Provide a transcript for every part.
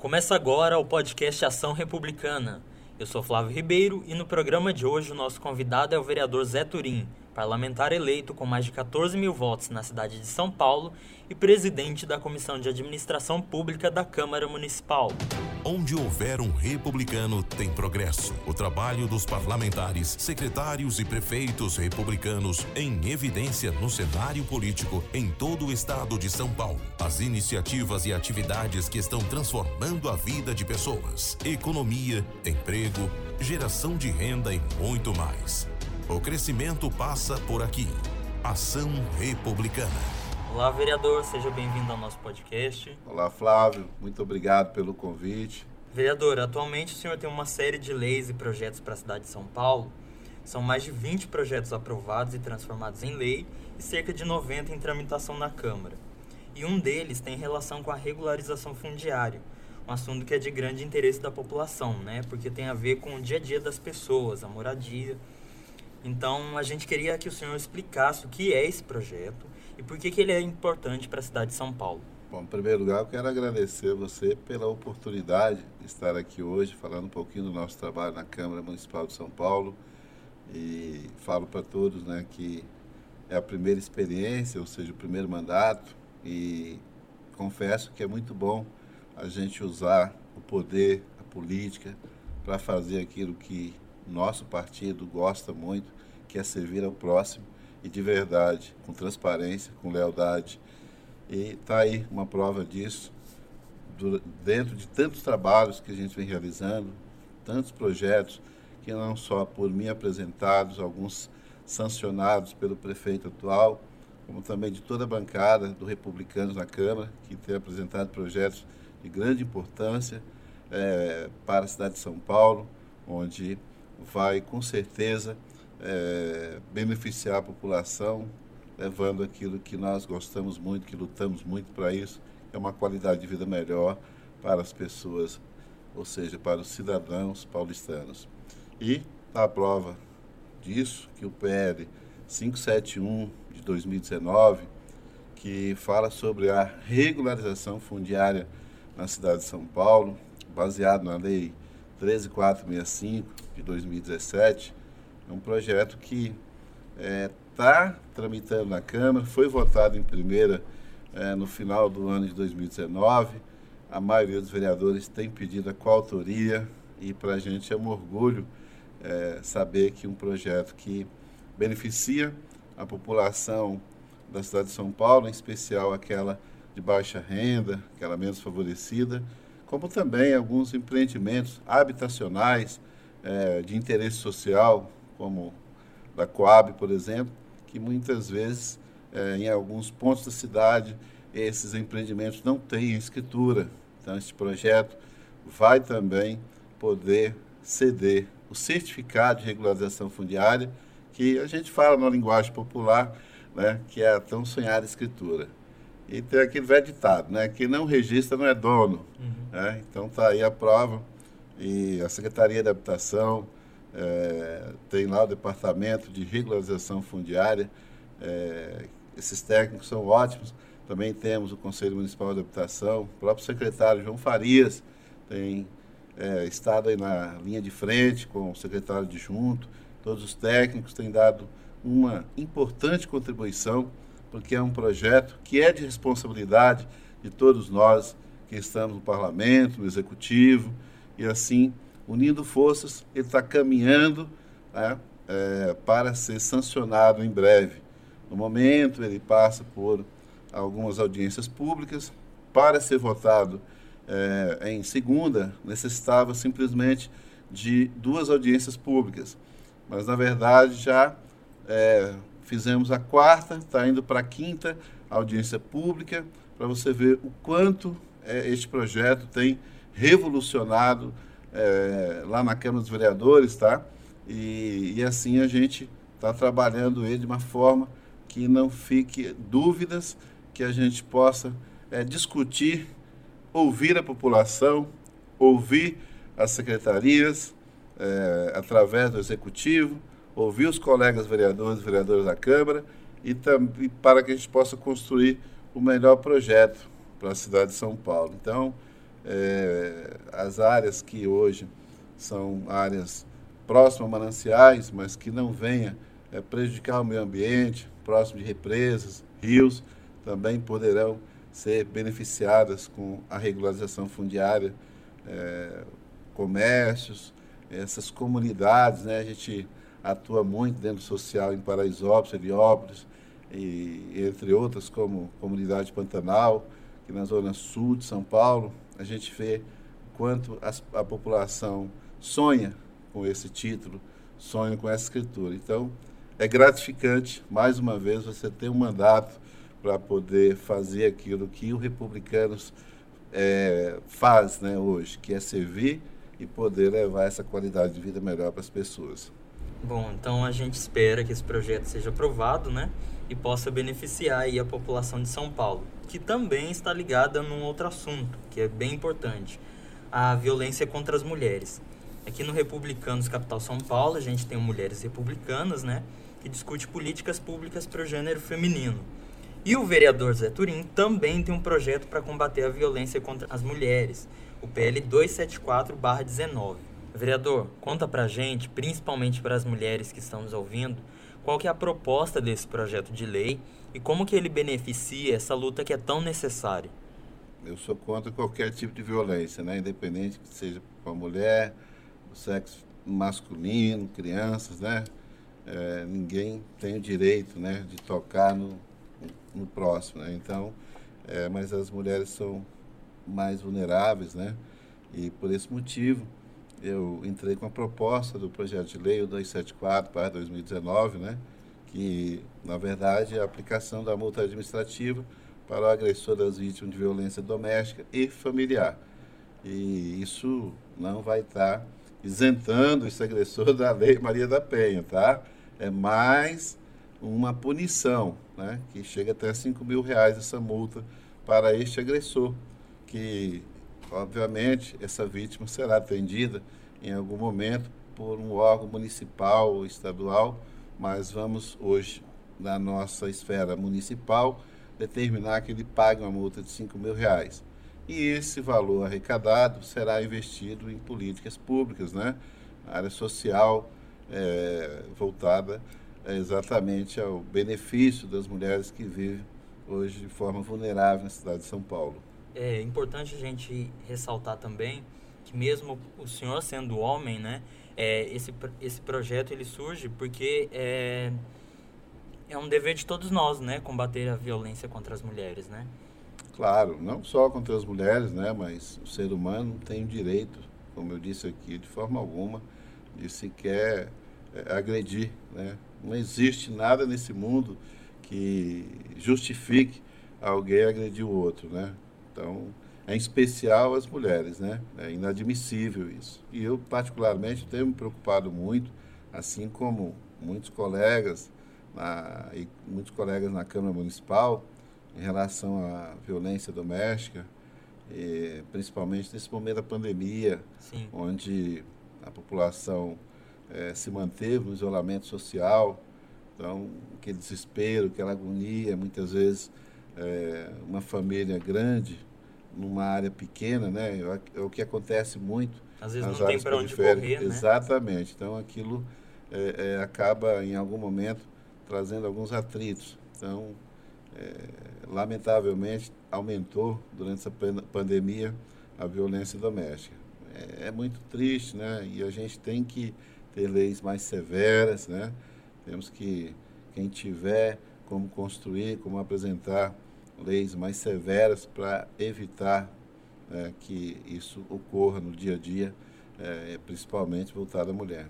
Começa agora o podcast Ação Republicana. Eu sou Flávio Ribeiro e no programa de hoje o nosso convidado é o vereador Zé Turim, parlamentar eleito com mais de 14 mil votos na cidade de São Paulo e presidente da Comissão de Administração Pública da Câmara Municipal. Onde houver um republicano, tem progresso. O trabalho dos parlamentares, secretários e prefeitos republicanos em evidência no cenário político em todo o estado de São Paulo. As iniciativas e atividades que estão transformando a vida de pessoas, economia, emprego, geração de renda e muito mais. O crescimento passa por aqui. Ação Republicana. Olá, vereador, seja bem-vindo ao nosso podcast. Olá, Flávio, muito obrigado pelo convite. Vereador, atualmente o senhor tem uma série de leis e projetos para a cidade de São Paulo. São mais de 20 projetos aprovados e transformados em lei e cerca de 90 em tramitação na Câmara. E um deles tem relação com a regularização fundiária, um assunto que é de grande interesse da população, né? Porque tem a ver com o dia a dia das pessoas, a moradia. Então, a gente queria que o senhor explicasse o que é esse projeto e por que, que ele é importante para a cidade de São Paulo? Bom, em primeiro lugar, eu quero agradecer a você pela oportunidade de estar aqui hoje falando um pouquinho do nosso trabalho na Câmara Municipal de São Paulo. E falo para todos né, que é a primeira experiência, ou seja, o primeiro mandato, e confesso que é muito bom a gente usar o poder, a política, para fazer aquilo que nosso partido gosta muito, que é servir ao próximo e de verdade, com transparência, com lealdade. E está aí uma prova disso, dentro de tantos trabalhos que a gente vem realizando, tantos projetos que não só por mim apresentados, alguns sancionados pelo prefeito atual, como também de toda a bancada do Republicanos na Câmara, que tem apresentado projetos de grande importância é, para a cidade de São Paulo, onde vai com certeza é, beneficiar a população, levando aquilo que nós gostamos muito, que lutamos muito para isso, é uma qualidade de vida melhor para as pessoas, ou seja, para os cidadãos paulistanos. E a prova disso, que o PL 571 de 2019, que fala sobre a regularização fundiária na cidade de São Paulo, baseado na Lei 13465 de 2017, é um projeto que está é, tá tramitando na Câmara, foi votado em primeira é, no final do ano de 2019. A maioria dos vereadores tem pedido a coautoria e para a gente é um orgulho é, saber que um projeto que beneficia a população da cidade de São Paulo, em especial aquela de baixa renda, aquela menos favorecida, como também alguns empreendimentos habitacionais é, de interesse social, como da Coab, por exemplo, que muitas vezes, é, em alguns pontos da cidade, esses empreendimentos não têm escritura. Então, este projeto vai também poder ceder o certificado de regularização fundiária, que a gente fala na linguagem popular, né, que é a tão sonhada escritura. E tem aquele velho ditado, né, que não registra não é dono. Uhum. Né? Então, está aí a prova. E a Secretaria de Habitação, é, tem lá o departamento de regularização fundiária. É, esses técnicos são ótimos. Também temos o Conselho Municipal de Habitação, o próprio secretário João Farias tem é, estado aí na linha de frente com o secretário adjunto. Todos os técnicos têm dado uma importante contribuição, porque é um projeto que é de responsabilidade de todos nós que estamos no parlamento, no executivo, e assim unindo forças, ele está caminhando né, é, para ser sancionado em breve. No momento, ele passa por algumas audiências públicas. Para ser votado é, em segunda, necessitava simplesmente de duas audiências públicas. Mas, na verdade, já é, fizemos a quarta, está indo para a quinta audiência pública, para você ver o quanto é, este projeto tem revolucionado é, lá na Câmara dos Vereadores, tá? E, e assim a gente está trabalhando ele de uma forma que não fique dúvidas, que a gente possa é, discutir, ouvir a população, ouvir as secretarias, é, através do Executivo, ouvir os colegas vereadores e vereadoras da Câmara e, também para que a gente possa construir o melhor projeto para a cidade de São Paulo. Então, é, as áreas que hoje são áreas próximas a mananciais, mas que não venha é, prejudicar o meio ambiente, próximo de represas, rios, também poderão ser beneficiadas com a regularização fundiária, é, comércios, essas comunidades, né? A gente atua muito dentro social em Paraisópolis, Heliópolis, e entre outras como Comunidade Pantanal, que na zona sul de São Paulo, a gente vê quanto a, a população sonha com esse título, sonha com essa escritura. Então, é gratificante, mais uma vez, você ter um mandato para poder fazer aquilo que o Republicanos é, faz né, hoje, que é servir e poder levar essa qualidade de vida melhor para as pessoas. Bom, então a gente espera que esse projeto seja aprovado, né? E possa beneficiar aí a população de São Paulo, que também está ligada num outro assunto, que é bem importante, a violência contra as mulheres. Aqui no Republicanos Capital São Paulo, a gente tem Mulheres Republicanas, né? Que discute políticas públicas para o gênero feminino. E o vereador Zé Turim também tem um projeto para combater a violência contra as mulheres, o PL 274-19. Vereador, conta pra gente, principalmente para as mulheres que estão nos ouvindo, qual que é a proposta desse projeto de lei e como que ele beneficia essa luta que é tão necessária. Eu sou contra qualquer tipo de violência, né? independente que seja com a mulher, o sexo masculino, crianças, né? É, ninguém tem o direito né, de tocar no, no próximo, né? Então, é, mas as mulheres são mais vulneráveis, né? E por esse motivo eu entrei com a proposta do projeto de lei o 274 para 2019, né? Que na verdade é a aplicação da multa administrativa para o agressor das vítimas de violência doméstica e familiar. E isso não vai estar isentando esse agressor da lei Maria da Penha, tá? É mais uma punição, né, que chega até 5 mil reais essa multa para este agressor, que obviamente essa vítima será atendida em algum momento por um órgão municipal ou estadual, mas vamos hoje, na nossa esfera municipal, determinar que ele pague uma multa de 5 mil reais. E esse valor arrecadado será investido em políticas públicas, né? Área social é, voltada é exatamente ao benefício das mulheres que vivem hoje de forma vulnerável na cidade de São Paulo. É importante a gente ressaltar também que mesmo o senhor sendo homem, né, é, esse, esse projeto ele surge porque é, é um dever de todos nós, né, combater a violência contra as mulheres, né? Claro, não só contra as mulheres, né, mas o ser humano tem o direito, como eu disse aqui, de forma alguma, de sequer é, agredir, né, não existe nada nesse mundo que justifique alguém agredir o outro, né? Então, em especial as mulheres, né? É inadmissível isso. E eu, particularmente, tenho me preocupado muito, assim como muitos colegas, na, e muitos colegas na Câmara Municipal, em relação à violência doméstica, e, principalmente nesse momento da pandemia, Sim. onde a população é, se manteve no isolamento social. Então, aquele desespero, aquela agonia, muitas vezes é, uma família grande numa área pequena, né? É o que acontece muito. Às vezes não tem para onde correr, né? Exatamente. Então, aquilo é, é, acaba, em algum momento, trazendo alguns atritos. Então, é, lamentavelmente, aumentou durante essa pandemia a violência doméstica. É, é muito triste, né? E a gente tem que ter leis mais severas, né? Temos que, quem tiver como construir, como apresentar leis mais severas para evitar é, que isso ocorra no dia a dia, é, principalmente voltado à mulher.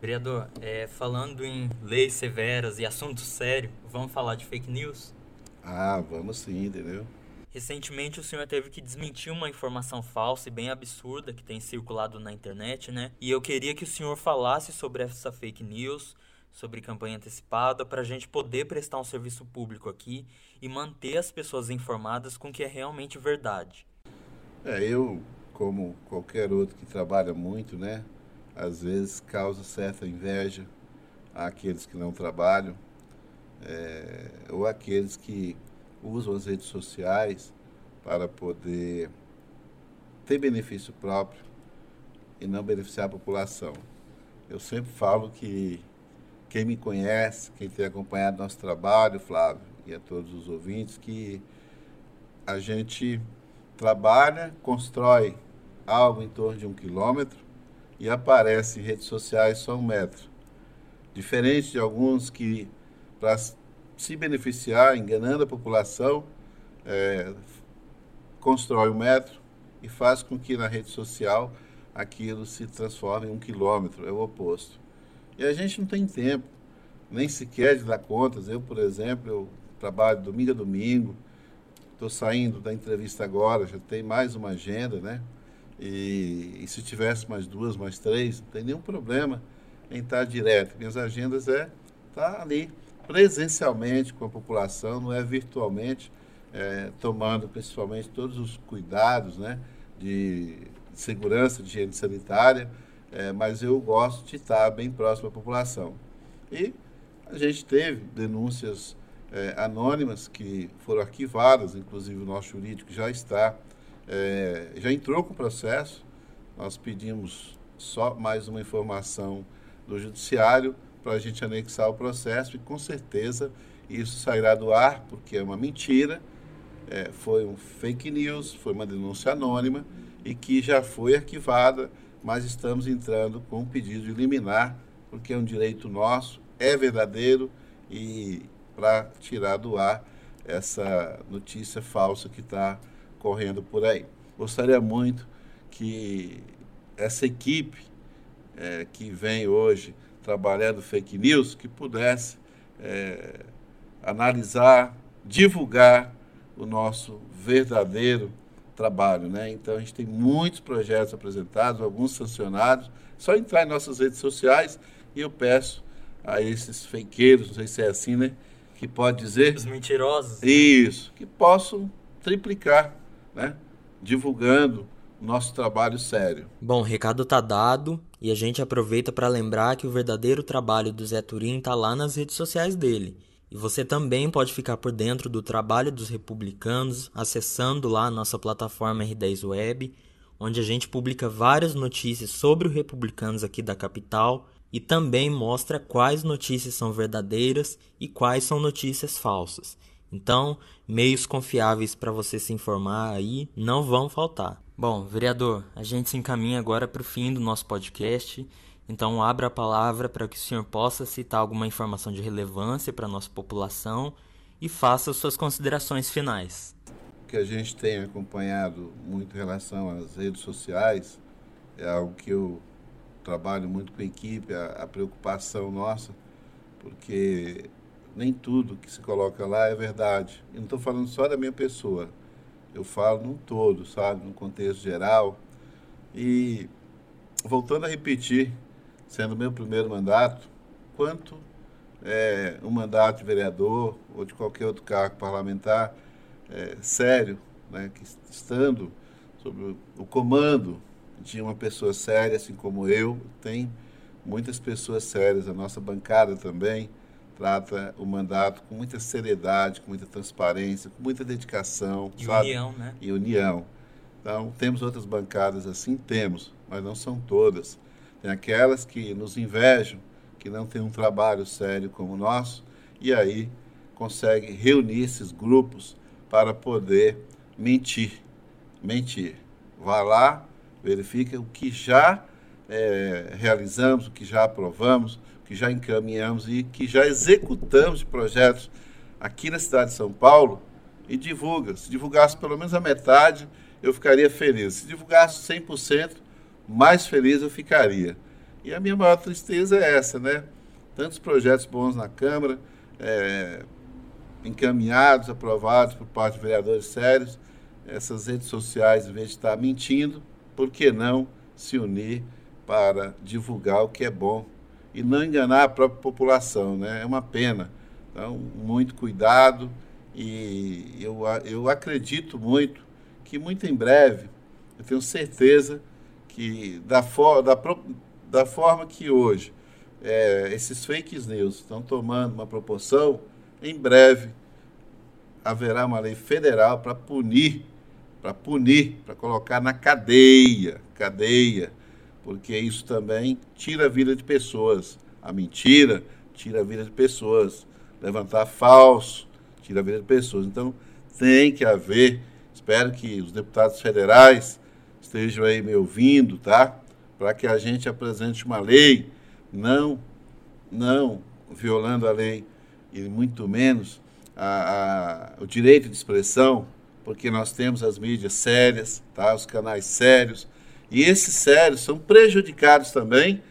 Vereador, é, falando em leis severas e assunto sério, vamos falar de fake news? Ah, vamos sim, entendeu? Recentemente o senhor teve que desmentir uma informação falsa e bem absurda que tem circulado na internet, né? E eu queria que o senhor falasse sobre essa fake news, sobre campanha antecipada, para a gente poder prestar um serviço público aqui e manter as pessoas informadas com o que é realmente verdade. É, eu, como qualquer outro que trabalha muito, né? Às vezes causa certa inveja àqueles que não trabalham, é, ou àqueles que usam as redes sociais para poder ter benefício próprio e não beneficiar a população. Eu sempre falo que quem me conhece, quem tem acompanhado nosso trabalho, Flávio, e a todos os ouvintes, que a gente trabalha, constrói algo em torno de um quilômetro e aparece em redes sociais só um metro. Diferente de alguns que, para se beneficiar, enganando a população, é, constrói um metro e faz com que na rede social aquilo se transforme em um quilômetro, é o oposto. E a gente não tem tempo, nem sequer de dar contas. Eu, por exemplo, eu trabalho domingo a domingo, estou saindo da entrevista agora, já tem mais uma agenda, né? E, e, se tivesse mais duas, mais três, não tem nenhum problema em estar direto. Minhas agendas é estar ali presencialmente com a população, não é virtualmente, é, tomando principalmente todos os cuidados né, de segurança, de higiene sanitária, é, mas eu gosto de estar bem próximo à população. E a gente teve denúncias é, anônimas que foram arquivadas, inclusive o nosso jurídico já está, é, já entrou com o processo. Nós pedimos só mais uma informação do judiciário para a gente anexar o processo e com certeza isso sairá do ar porque é uma mentira, é, foi um fake news, foi uma denúncia anônima e que já foi arquivada, mas estamos entrando com um pedido de liminar porque é um direito nosso, é verdadeiro e para tirar do ar essa notícia falsa que está correndo por aí. Gostaria muito que essa equipe é, que vem hoje trabalhando fake news, que pudesse é, analisar, divulgar o nosso verdadeiro trabalho. Né? Então, a gente tem muitos projetos apresentados, alguns sancionados. Só entrar em nossas redes sociais e eu peço a esses fakeiros, não sei se é assim, né? Que pode dizer. Os mentirosos. Né? Isso, que possam triplicar, né? Divulgando o nosso trabalho sério. Bom, o recado tá dado e a gente aproveita para lembrar que o verdadeiro trabalho do Zé Turim tá lá nas redes sociais dele. E você também pode ficar por dentro do trabalho dos republicanos acessando lá a nossa plataforma R10 Web, onde a gente publica várias notícias sobre os republicanos aqui da capital e também mostra quais notícias são verdadeiras e quais são notícias falsas. Então, meios confiáveis para você se informar aí não vão faltar. Bom, vereador, a gente se encaminha agora para o fim do nosso podcast. Então, abra a palavra para que o senhor possa citar alguma informação de relevância para a nossa população e faça suas considerações finais. O que a gente tem acompanhado muito em relação às redes sociais é algo que eu trabalho muito com a equipe, a, a preocupação nossa, porque nem tudo que se coloca lá é verdade. E não estou falando só da minha pessoa, eu falo num todo, sabe, no contexto geral. E voltando a repetir, sendo meu primeiro mandato, quanto é, um mandato de vereador ou de qualquer outro cargo parlamentar é, sério, né, que estando sob o comando de uma pessoa séria, assim como eu, tem muitas pessoas sérias, a nossa bancada também trata o mandato com muita seriedade, com muita transparência, com muita dedicação. E sabe? união, né? E união. Então, temos outras bancadas assim? Temos, mas não são todas. Tem aquelas que nos invejam, que não têm um trabalho sério como o nosso, e aí conseguem reunir esses grupos para poder mentir. Mentir. Vá lá, verifica o que já é, realizamos, o que já aprovamos, o que já encaminhamos e que já executamos de projetos aqui na cidade de São Paulo e divulga. Se divulgasse pelo menos a metade, eu ficaria feliz. Se divulgasse 100%, mais feliz eu ficaria. E a minha maior tristeza é essa, né? Tantos projetos bons na Câmara, é, encaminhados, aprovados por parte de vereadores sérios, essas redes sociais, em vez de estar mentindo, por que não se unir para divulgar o que é bom e não enganar a própria população, né? É uma pena. Então, muito cuidado e eu, eu acredito muito que muito em breve, eu tenho certeza que da, for, da, da forma que hoje é, esses fake news estão tomando uma proporção, em breve haverá uma lei federal para punir para punir, para colocar na cadeia, cadeia, porque isso também tira a vida de pessoas. A mentira tira a vida de pessoas. Levantar falso tira a vida de pessoas. Então, tem que haver, espero que os deputados federais estejam aí me ouvindo, tá? Para que a gente apresente uma lei, não, não violando a lei e muito menos a, a, o direito de expressão, porque nós temos as mídias sérias, tá? os canais sérios, e esses sérios são prejudicados também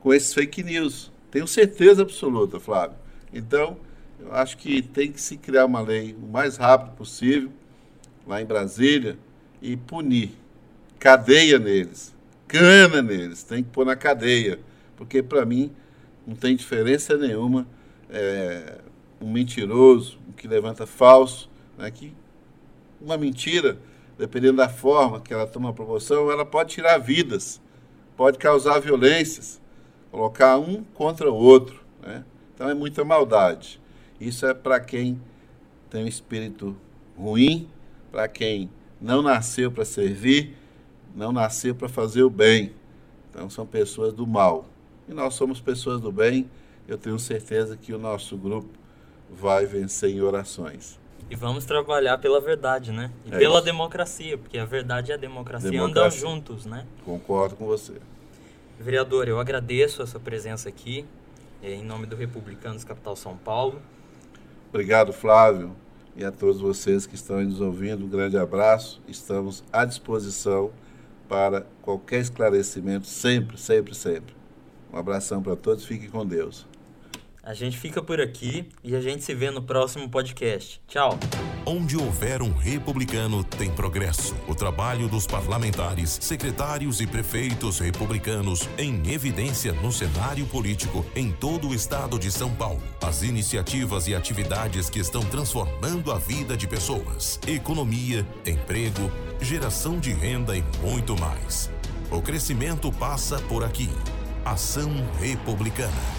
com esses fake news. Tenho certeza absoluta, Flávio. Então, eu acho que tem que se criar uma lei o mais rápido possível, lá em Brasília, e punir. Cadeia neles, cana neles, tem que pôr na cadeia, porque para mim não tem diferença nenhuma é, um mentiroso, um que levanta falso, né, que uma mentira, dependendo da forma que ela toma proporção, ela pode tirar vidas, pode causar violências, colocar um contra o outro. Né? Então é muita maldade. Isso é para quem tem um espírito ruim, para quem não nasceu para servir, não nasceu para fazer o bem. Então são pessoas do mal. E nós somos pessoas do bem. Eu tenho certeza que o nosso grupo vai vencer em orações. E vamos trabalhar pela verdade, né? E é pela isso. democracia, porque a verdade e a democracia, democracia, andam juntos, né? Concordo com você. Vereador, eu agradeço a sua presença aqui, eh, em nome do Republicanos Capital São Paulo. Obrigado, Flávio, e a todos vocês que estão nos ouvindo. Um grande abraço. Estamos à disposição para qualquer esclarecimento, sempre, sempre, sempre. Um abração para todos, fiquem com Deus. A gente fica por aqui e a gente se vê no próximo podcast. Tchau. Onde houver um republicano, tem progresso. O trabalho dos parlamentares, secretários e prefeitos republicanos em evidência no cenário político em todo o estado de São Paulo. As iniciativas e atividades que estão transformando a vida de pessoas, economia, emprego, geração de renda e muito mais. O crescimento passa por aqui. Ação Republicana.